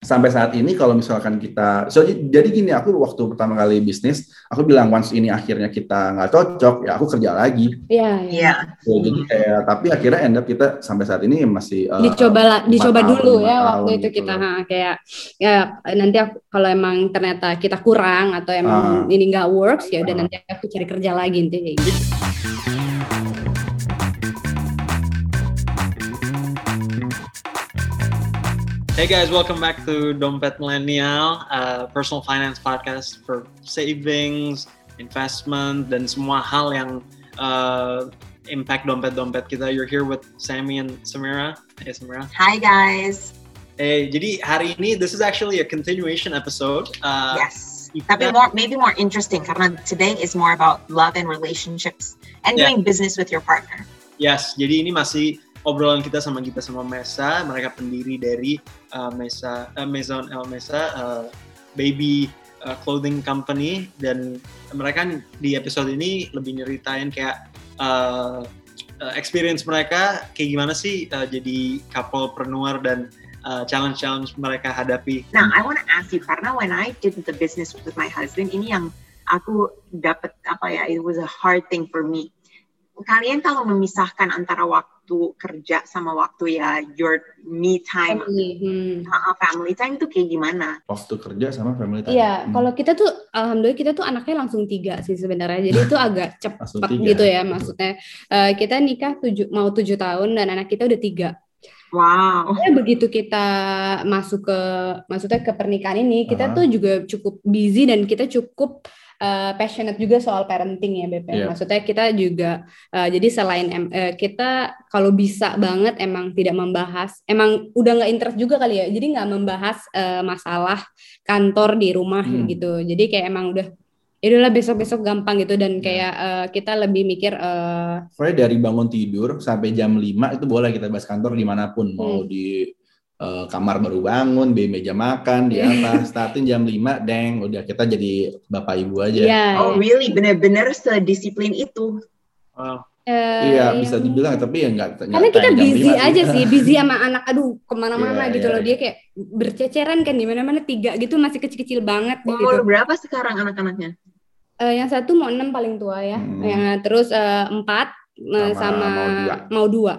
sampai saat ini kalau misalkan kita so, jadi gini aku waktu pertama kali bisnis aku bilang once ini akhirnya kita nggak cocok ya aku kerja lagi. Iya iya. So, jadi kayak tapi akhirnya end up kita sampai saat ini masih uh, dicoba dicoba tahun, dulu ya waktu itu gitu kita ha, kayak ya nanti aku, kalau emang ternyata kita kurang atau emang uh, ini nggak works ya udah uh, nanti aku cari kerja lagi intinya gitu Hey guys, welcome back to Dompet Millennial, uh, personal finance podcast for savings, investment, dan semua hal yang uh, impact dompet-dompet kita. You're here with Sammy and Samira. Hey Samira. Hi guys. Hey, jadi hari ini this is actually a continuation episode. Uh, yes. Tapi more, maybe more interesting karena today is more about love and relationships and yeah. doing business with your partner. Yes, jadi ini masih obrolan kita sama kita sama Mesa, mereka pendiri dari uh, Mesa uh, Maison El Mesa uh, baby uh, clothing company dan mereka di episode ini lebih nyeritain kayak uh, uh, experience mereka kayak gimana sih uh, jadi couple preneur dan uh, challenge-challenge mereka hadapi. Nah, I want to ask you karena when I did the business with my husband ini yang aku dapat apa ya, it was a hard thing for me. Kalian kalau memisahkan antara waktu waktu kerja sama waktu ya your me time family, hmm. uh, family time tuh kayak gimana? Waktu kerja sama family time. Iya, hmm. kalau kita tuh alhamdulillah kita tuh anaknya langsung tiga sih sebenarnya. Jadi itu agak cepat gitu ya maksudnya. Uh, kita nikah tujuh mau tujuh tahun dan anak kita udah tiga. Wow. Ya, begitu kita masuk ke maksudnya ke pernikahan ini, kita uh -huh. tuh juga cukup busy dan kita cukup uh, passionate juga soal parenting ya BP. Yeah. Maksudnya kita juga uh, jadi selain uh, kita kalau bisa banget emang tidak membahas, emang udah nggak interest juga kali ya. Jadi nggak membahas uh, masalah kantor di rumah hmm. gitu. Jadi kayak emang udah ya udahlah besok-besok gampang gitu dan iya. kayak uh, kita lebih mikir uh, dari bangun tidur sampai jam 5 itu boleh kita bahas kantor di mana pun mau hmm. di uh, kamar baru bangun, di meja makan, di atas, starting jam 5, deng, udah kita jadi bapak ibu aja. Yeah, oh, really? Bener-bener sedisiplin itu? Wow. Uh, iya, bisa dibilang, tapi ya enggak. Karena kita busy aja sih, busy sama anak, aduh ke mana-mana yeah, gitu yeah. loh. Dia kayak berceceran kan di mana-mana tiga gitu, masih kecil-kecil banget. Umur gitu. berapa sekarang anak-anaknya? Uh, yang satu mau enam paling tua ya, hmm. yang terus uh, empat sama, sama mau dua. mau dua.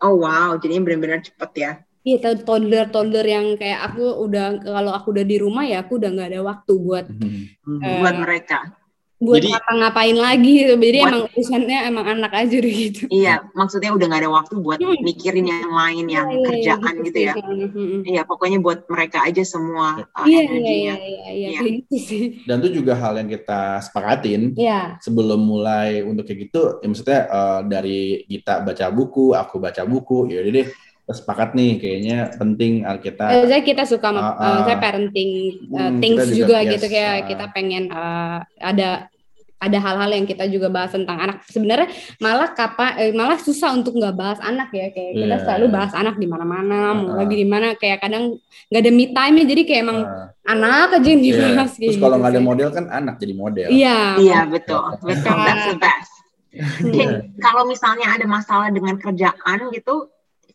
Oh wow, jadi benar-benar cepet ya. Iya, toddler toddler yang kayak aku udah kalau aku udah di rumah ya aku udah nggak ada waktu buat hmm. uh, buat mereka. Buat Jadi, ngapa-ngapain lagi gitu. Jadi buat, emang urusannya emang anak aja gitu. Iya, maksudnya udah nggak ada waktu buat hmm. mikirin yang lain yang iya, iya kerjaan gitu, gitu ya. Hmm. Iya, pokoknya buat mereka aja semua uh, iya, energinya. Iya, iya, iya, iya. Gitu sih. Dan itu juga hal yang kita sepakatin iya. sebelum mulai untuk kayak gitu. Ya maksudnya uh, dari kita baca buku, aku baca buku, ya deh sepakat nih kayaknya penting kita uh, saya kita suka uh, uh, saya parenting uh, things juga, juga gitu kayak uh, kita pengen uh, ada ada hal-hal yang kita juga bahas tentang anak. Sebenarnya malah kapa eh, malah susah untuk nggak bahas anak ya kayak yeah. kita iya, selalu bahas anak di mana-mana uh, mau lagi di mana kayak kadang nggak ada me time jadi kayak emang uh, anak aja yang iya. dibahas yeah. terus kalau nggak ada model kan anak jadi model. Iya. Iya betul betul that's the best yeah. kalau misalnya ada masalah dengan kerjaan gitu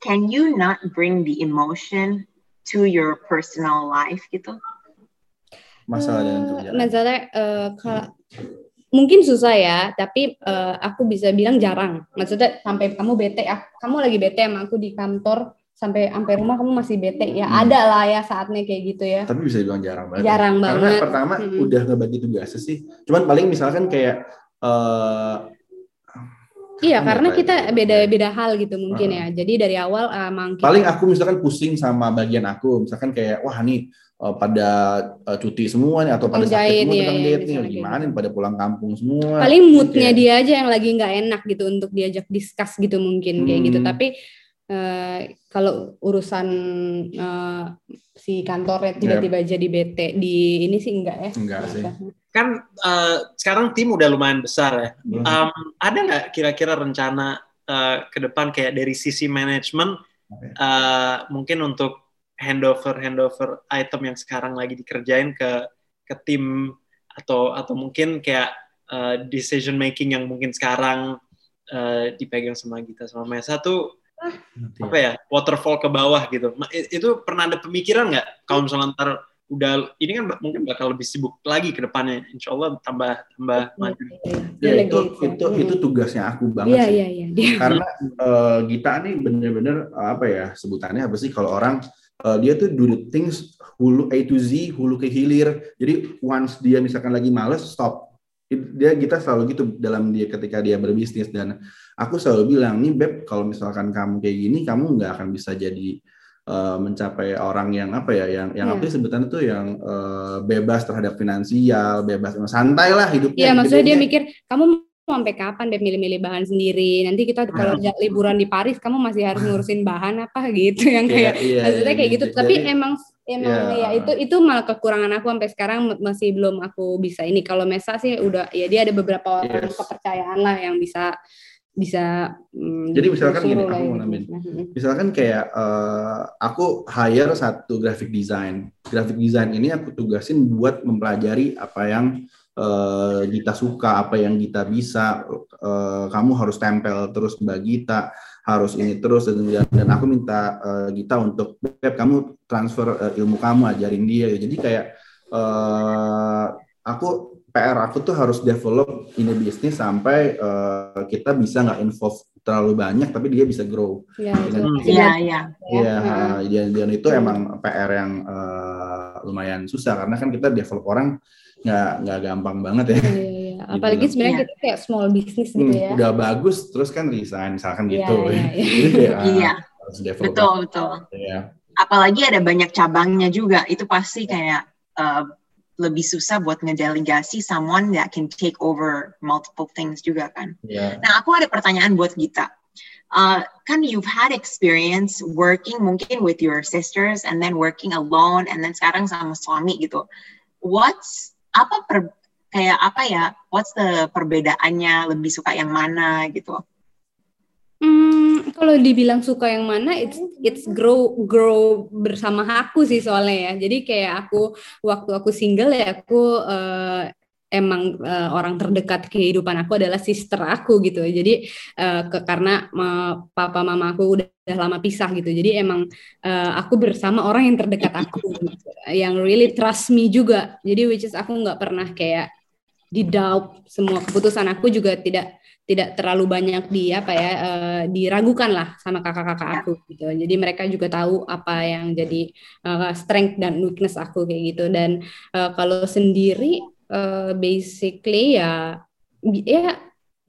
can you not bring the emotion to your personal life gitu? Masalah dengan kerjaan. Masalah uh, kalau mungkin susah ya, tapi uh, aku bisa bilang jarang. Maksudnya sampai kamu bete, ya, kamu lagi bete sama aku di kantor, sampai sampai rumah kamu masih bete ya hmm. ada lah ya saatnya kayak gitu ya tapi bisa bilang jarang banget jarang banget karena pertama hmm. udah ngebagi tugas sih cuman paling misalkan kayak uh, Iya, karena kita beda-beda hal gitu mungkin uh. ya. Jadi dari awal emang kita... paling aku misalkan pusing sama bagian aku, misalkan kayak wah nih uh, pada uh, cuti semua nih atau pada sakit semua iya, iya, nih, gimana nih pada pulang kampung semua. Paling moodnya kayak... dia aja yang lagi nggak enak gitu untuk diajak diskus gitu mungkin hmm. kayak gitu. Hmm. Tapi uh, kalau urusan uh, si kantornya tiba-tiba yep. jadi bete di ini sih enggak ya? Enggak sih kan uh, sekarang tim udah lumayan besar ya. Um, ada nggak kira-kira rencana uh, ke depan kayak dari sisi manajemen uh, mungkin untuk handover handover item yang sekarang lagi dikerjain ke ke tim atau atau mungkin kayak uh, decision making yang mungkin sekarang uh, dipegang sama kita sama Mesa tuh apa ya waterfall ke bawah gitu. Itu pernah ada pemikiran nggak kalau misalnya ntar udah ini kan mungkin bakal lebih sibuk lagi ke depannya. Insya Allah tambah tambah maju. Ya, itu itu itu. tugasnya aku banget ya, sih. ya, ya. karena uh, Gita nih bener-bener apa ya sebutannya apa sih? Kalau orang uh, dia tuh do the things hulu A to Z hulu ke hilir. Jadi once dia misalkan lagi males stop. Dia kita selalu gitu dalam dia ketika dia berbisnis. Dan aku selalu bilang nih beb kalau misalkan kamu kayak gini kamu nggak akan bisa jadi uh, mencapai orang yang apa ya yang yang yeah. apa sebutannya tuh yang uh, bebas terhadap finansial bebas santai lah hidupnya iya yeah, maksudnya dia mikir kamu sampai kapan deh milih-milih bahan sendiri nanti kita kalau nah. liburan di Paris kamu masih harus ngurusin bahan apa gitu yang iya, kayak yeah, yeah, maksudnya kayak gitu jadi, tapi emang emang yeah. ya itu itu malah kekurangan aku sampai sekarang masih belum aku bisa ini kalau Mesa sih udah ya dia ada beberapa orang yes. kepercayaan lah yang bisa bisa hmm, jadi misalkan gini aku mau nambahin. Misalkan kayak uh, aku hire satu graphic design. Graphic design ini aku tugasin buat mempelajari apa yang uh, Gita suka apa yang Gita bisa. Uh, kamu harus tempel terus Mbak Gita harus ini terus dan, dan aku minta uh, Gita untuk Beb kamu transfer uh, ilmu kamu ajarin dia. Jadi kayak uh, aku PR aku tuh harus develop ini bisnis sampai uh, kita bisa nggak involve terlalu banyak tapi dia bisa grow. Iya iya iya. Iya dan, dan itu ya. emang PR yang uh, lumayan susah karena kan kita develop orang nggak nggak gampang banget ya. Iya, iya. iya. Gitu Apalagi sebenarnya kita kayak small business gitu hmm, ya. Udah bagus terus kan resign misalkan gitu. Iya. iya. iya. harus develop. Betul betul. Iya. Apalagi ada banyak cabangnya juga itu pasti kayak uh, lebih susah buat ngedelegasi someone that can take over multiple things juga kan. Yeah. Nah aku ada pertanyaan buat Gita. Uh, kan you've had experience working mungkin with your sisters and then working alone and then sekarang sama suami gitu. What's apa per, kayak apa ya? What's the perbedaannya? Lebih suka yang mana gitu? Hmm, kalau dibilang suka yang mana, it's it's grow grow bersama aku sih soalnya ya. Jadi kayak aku waktu aku single ya aku uh, emang uh, orang terdekat kehidupan aku adalah sister aku gitu. Jadi uh, ke, karena uh, papa mama aku udah, udah lama pisah gitu. Jadi emang uh, aku bersama orang yang terdekat aku, gitu. yang really trust me juga. Jadi which is aku nggak pernah kayak di doubt semua keputusan aku juga tidak tidak terlalu banyak di apa ya uh, diragukan lah sama kakak-kakak aku gitu. Jadi mereka juga tahu apa yang jadi uh, strength dan weakness aku kayak gitu. Dan uh, kalau sendiri uh, basically ya ya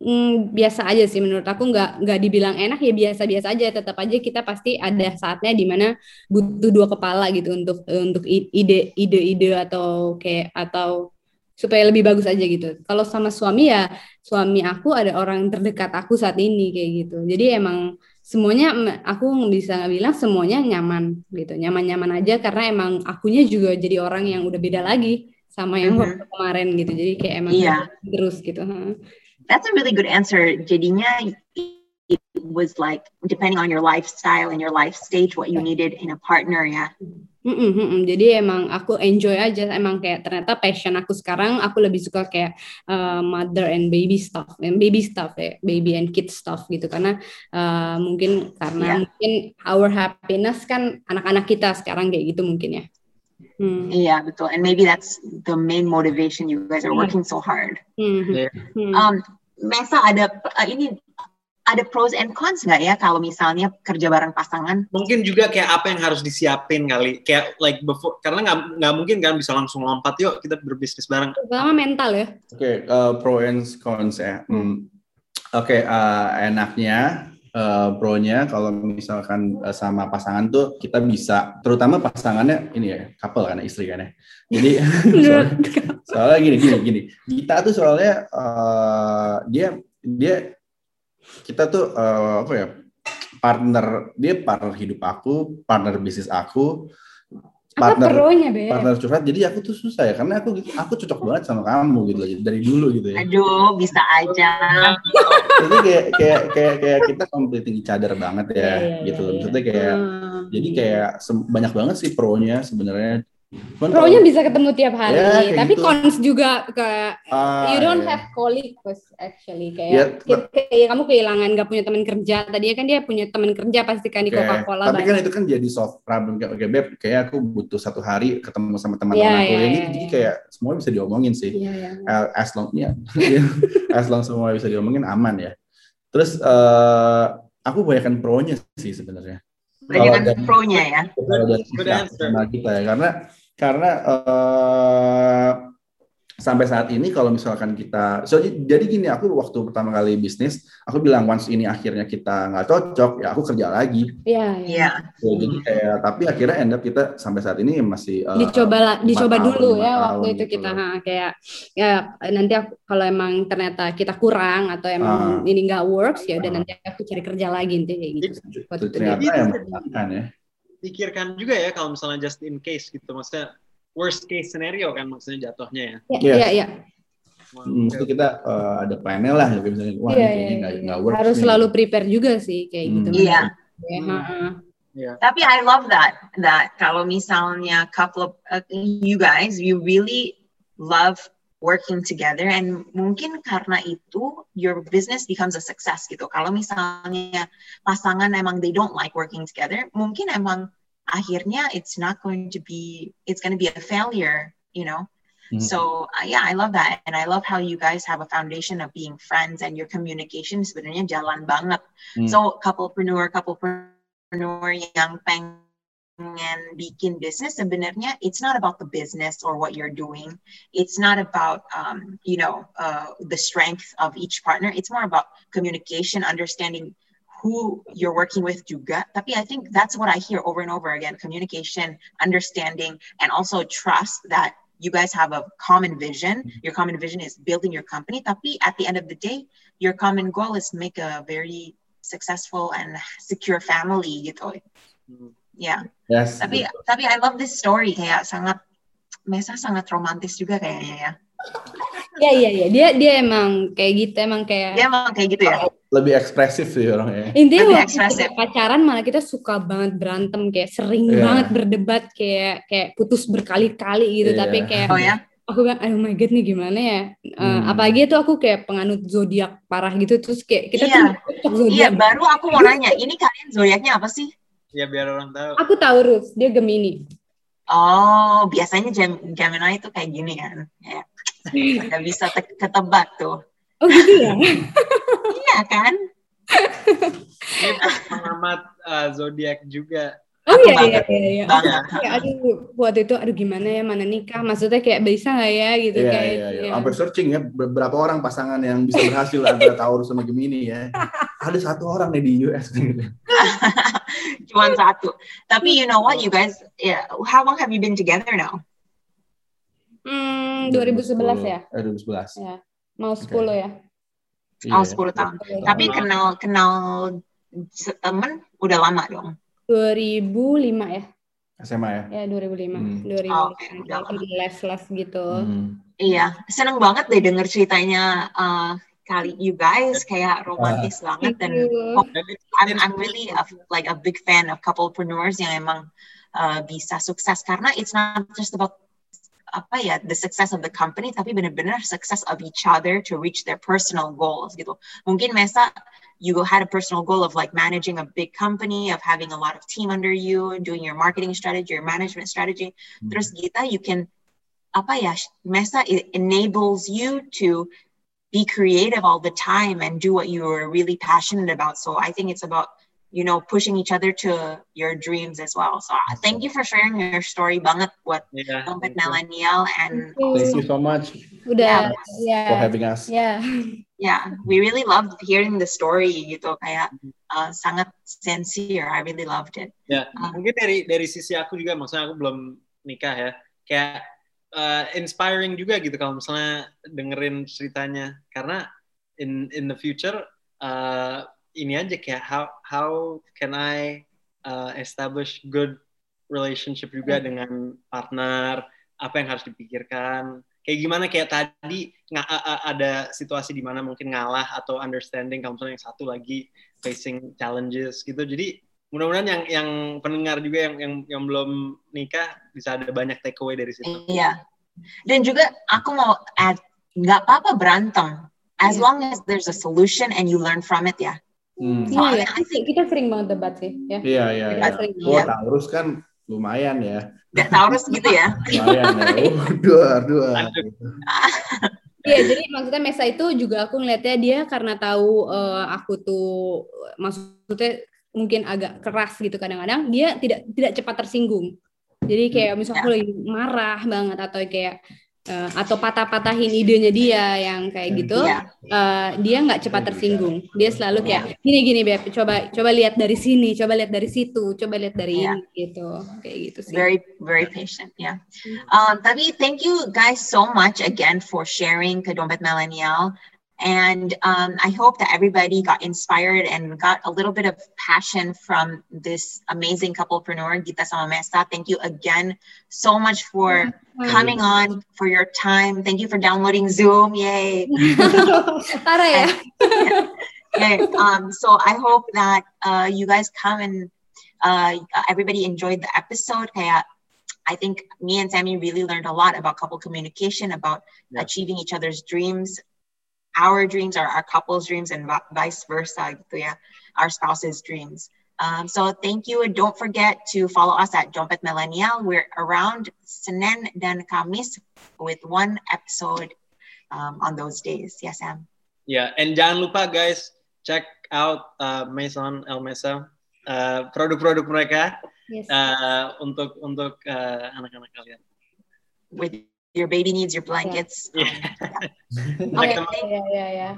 mm, biasa aja sih menurut aku nggak nggak dibilang enak ya biasa-biasa aja tetap aja kita pasti ada saatnya di mana butuh dua kepala gitu untuk untuk ide ide-ide atau kayak atau supaya lebih bagus aja gitu. Kalau sama suami ya suami aku ada orang terdekat aku saat ini kayak gitu. Jadi emang semuanya aku bisa bilang semuanya nyaman gitu, nyaman-nyaman aja karena emang akunya juga jadi orang yang udah beda lagi sama yang mm -hmm. kemarin gitu. Jadi kayak emang yeah. terus gitu. That's a really good answer. Jadinya it was like depending on your lifestyle and your life stage what you needed in a partner ya. Mm -mm, mm Jadi emang aku enjoy aja, emang kayak ternyata passion aku sekarang aku lebih suka kayak uh, mother and baby stuff, and baby stuff ya, baby and kid stuff gitu karena uh, mungkin karena yeah. mungkin our happiness kan anak-anak kita sekarang kayak gitu mungkin ya. Hmm. Iya betul, and maybe that's the main motivation you guys are iya. working so hard. Hmm. Yeah. Hmm. Um, Mesa ada uh, ini ada pros and cons nggak ya kalau misalnya kerja bareng pasangan? Mungkin juga kayak apa yang harus disiapin kali, kayak like before, karena nggak nggak mungkin kan bisa langsung lompat yuk kita berbisnis bareng. Pertama mental ya. Oke, okay, uh, pro and cons ya. Hmm. hmm. Oke, okay, uh, enaknya uh, pro-nya kalau misalkan uh, sama pasangan tuh kita bisa, terutama pasangannya ini ya couple kan istri kan ya. Jadi soalnya, soalnya gini gini gini, kita tuh soalnya uh, dia dia kita tuh uh, apa ya partner dia partner hidup aku partner bisnis aku partner pronya, Be? partner curhat. Jadi aku tuh susah ya karena aku aku cocok banget sama kamu gitu dari dulu gitu ya. Aduh bisa aja. Jadi kayak kayak kayak kayak kita completing each other banget ya yeah, yeah, gitu yeah, maksudnya kayak hmm. jadi kayak banyak banget sih pronya sebenarnya Pro-nya bisa ketemu tiap hari, ya, tapi gitu. cons juga ke uh, you don't yeah. have colleagues actually kayak yeah, kayak kamu kehilangan gak punya teman kerja. Tadinya kan dia punya teman kerja pasti kan di okay. Coca-Cola. Tapi kan banyak. kan itu kan jadi soft problem kayak beb kayak aku butuh satu hari ketemu sama teman-teman yeah, aku. Yeah, ini yeah, jadi yeah. kayak semua bisa diomongin sih. Yeah, yeah. As long ya, as long semua bisa diomongin aman ya. Terus uh, aku banyakkan pro-nya sih sebenarnya. Banyakkan pro-nya ya. Kalau dari kita ya karena karena uh, sampai saat ini kalau misalkan kita so, jadi gini aku waktu pertama kali bisnis aku bilang once ini akhirnya kita nggak cocok ya aku kerja lagi. Iya iya. So, jadi kayak tapi akhirnya end up kita sampai saat ini masih uh, dicoba dicoba tahun, dulu ya waktu itu gitu kita ha, kayak ya nanti aku, kalau emang ternyata kita kurang atau emang uh, ini nggak works ya udah uh, nanti aku cari kerja lagi nanti kayak gitu. Ternyata ya ya pikirkan juga ya kalau misalnya just in case gitu maksudnya worst case scenario kan maksudnya jatuhnya ya iya iya ya. Hmm, mesti kita uh, ada panel lah ya misalnya wah yeah, ini yeah, nggak yeah. work harus nih. selalu prepare juga sih kayak gitu hmm. iya yeah. yeah. Tapi I love that that kalau misalnya couple of uh, you guys you really love working together and mungkin karena itu your business becomes a success gitu. Kalau misalnya pasangan emang they don't like working together, mungkin emang akhirnya it's not going to be it's going to be a failure, you know. Mm-hmm. So uh, yeah, I love that, and I love how you guys have a foundation of being friends and your communication sebenarnya jalan banget. Mm. So couplepreneur, couplepreneur yang peng and bikin business. Sebenarnya it's not about the business or what you're doing. It's not about um, you know uh, the strength of each partner. It's more about communication understanding who you're working with juga tapi I think that's what I hear over and over again communication understanding and also trust that you guys have a common vision. Your common vision is building your company. Tapi at the end of the day your common goal is make a very successful and secure family gitu. Mm-hmm. Ya. Yes. Tapi betul. tapi I love this story kayak sangat Mesa sangat romantis juga kayaknya ya. Iya iya iya dia dia emang kayak gitu emang kayak dia emang kayak gitu ya. Lebih ekspresif sih orangnya. Intinya Lebih waktu kita pacaran malah kita suka banget berantem kayak sering yeah. banget berdebat kayak kayak putus berkali-kali gitu yeah. tapi kayak oh ya aku bilang oh my god nih gimana ya uh, hmm. apalagi itu aku kayak penganut zodiak parah gitu terus kayak kita iya. tuh zodiak iya baru aku mau nanya ini kalian zodiaknya apa sih Ya biar orang tahu. Aku Taurus, dia Gemini. Oh, biasanya Gem Gemini itu kayak gini kan. Ya. Gak bisa ketebak tuh. Oh gitu ya? iya kan? Ini pengamat uh, zodiak juga. Oh iya iya iya. iya. Kayak, aduh buat itu aduh gimana ya mana nikah maksudnya kayak bisa nggak ya gitu iya, kayak. Iya, iya. Ya. Sampai searching ya beberapa orang pasangan yang bisa berhasil antara Taurus sama Gemini ya. Ada satu orang nih di US. Cuman satu. Tapi you know what you guys, yeah, how long have you been together now? Hmm, 2011 ya. Eh 2011. Ya. Mau 10 okay. ya. Oh, 10 tahun. Tapi kenal kenal temen udah lama dong. 2005 ya. SMA ya? Ya 2005. Hmm. 2005. Oh, okay. Les-les gitu. Hmm. Iya, seneng banget deh denger ceritanya uh, kali you guys kayak romantis uh, banget dan I'm I'm really a, like a big fan of couplepreneurs yang emang uh, bisa sukses karena it's not just about apa ya the success of the company tapi benar-benar success of each other to reach their personal goals gitu. Mungkin Mesa you had a personal goal of like managing a big company, of having a lot of team under you, doing your marketing strategy, your management strategy. Mm-hmm. Terus Gita, you can apa ya, Mesa it enables you to be creative all the time and do what you're really passionate about. So I think it's about you know pushing each other to your dreams as well. So uh, thank you for sharing your story banget buat yeah, millennial and thank you so much. Udah, yeah, for having us. Yeah. yeah, we really loved hearing the story gitu kayak uh, sangat sincere. I really loved it. Ya, uh, mungkin dari dari sisi aku juga maksudnya aku belum nikah ya. Kayak uh, inspiring juga gitu kalau misalnya dengerin ceritanya. Karena in in the future uh, ini aja kayak how how can I uh, establish good relationship juga dengan partner, apa yang harus dipikirkan. Kayak gimana kayak tadi ada situasi di mana mungkin ngalah atau understanding kalau misalnya yang satu lagi facing challenges gitu. Jadi mudah-mudahan yang yang pendengar juga yang yang yang belum nikah bisa ada banyak takeaway dari situ. Iya. Dan juga aku mau add nggak apa-apa berantem as yeah. long as there's a solution and you learn from it ya. Hmm. Iya, ya. kita sering banget debat sih ya. Iya, iya, iya. Oh, Taurus kan lumayan ya. Gak Taurus gitu ya. lumayan ya. Oh, dua, dua. Iya, jadi maksudnya Mesa itu juga aku ngeliatnya dia karena tahu uh, aku tuh maksudnya mungkin agak keras gitu kadang-kadang dia tidak tidak cepat tersinggung. Jadi kayak misalnya aku lagi marah banget atau kayak uh, atau patah-patahin idenya dia yang kayak gitu, yeah. Iya. uh, dia nggak cepat tersinggung. Dia selalu kayak gini gini beb, coba coba lihat dari sini, coba lihat dari situ, coba lihat dari yeah. ini gitu, kayak gitu sih. Very very patient, ya. Yeah. Um, tapi thank you guys so much again for sharing ke dompet milenial. And um, I hope that everybody got inspired and got a little bit of passion from this amazing couplepreneur, Gita Samamesta. Thank you again so much for coming on, for your time. Thank you for downloading Zoom. Yay. and, yeah. um, so I hope that uh, you guys come and uh, everybody enjoyed the episode. Kaya I think me and Sammy really learned a lot about couple communication, about yeah. achieving each other's dreams our dreams are our couple's dreams and vice versa yeah, our spouse's dreams. Um, so thank you and don't forget to follow us at Dompet Millennial. We're around Senin dan Kamis with one episode um, on those days. Yes, Sam. Yeah, and jangan lupa guys, check out uh, Maison El Mesa, uh, produk-produk mereka yes. uh, untuk untuk uh, anak-anak kalian. With your baby needs your blankets. Yeah. Um, yeah. oh, ya, ya, ya.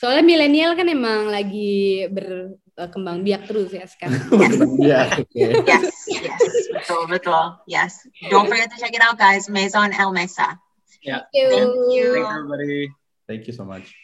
Soalnya milenial kan emang lagi berkembang biak terus ya sekarang. yes, yes, yes, betul, betul. Yes. Don't forget to check it out, guys. Maison El Mesa. Yeah. Thank you. Thank you, everybody. Thank you so much.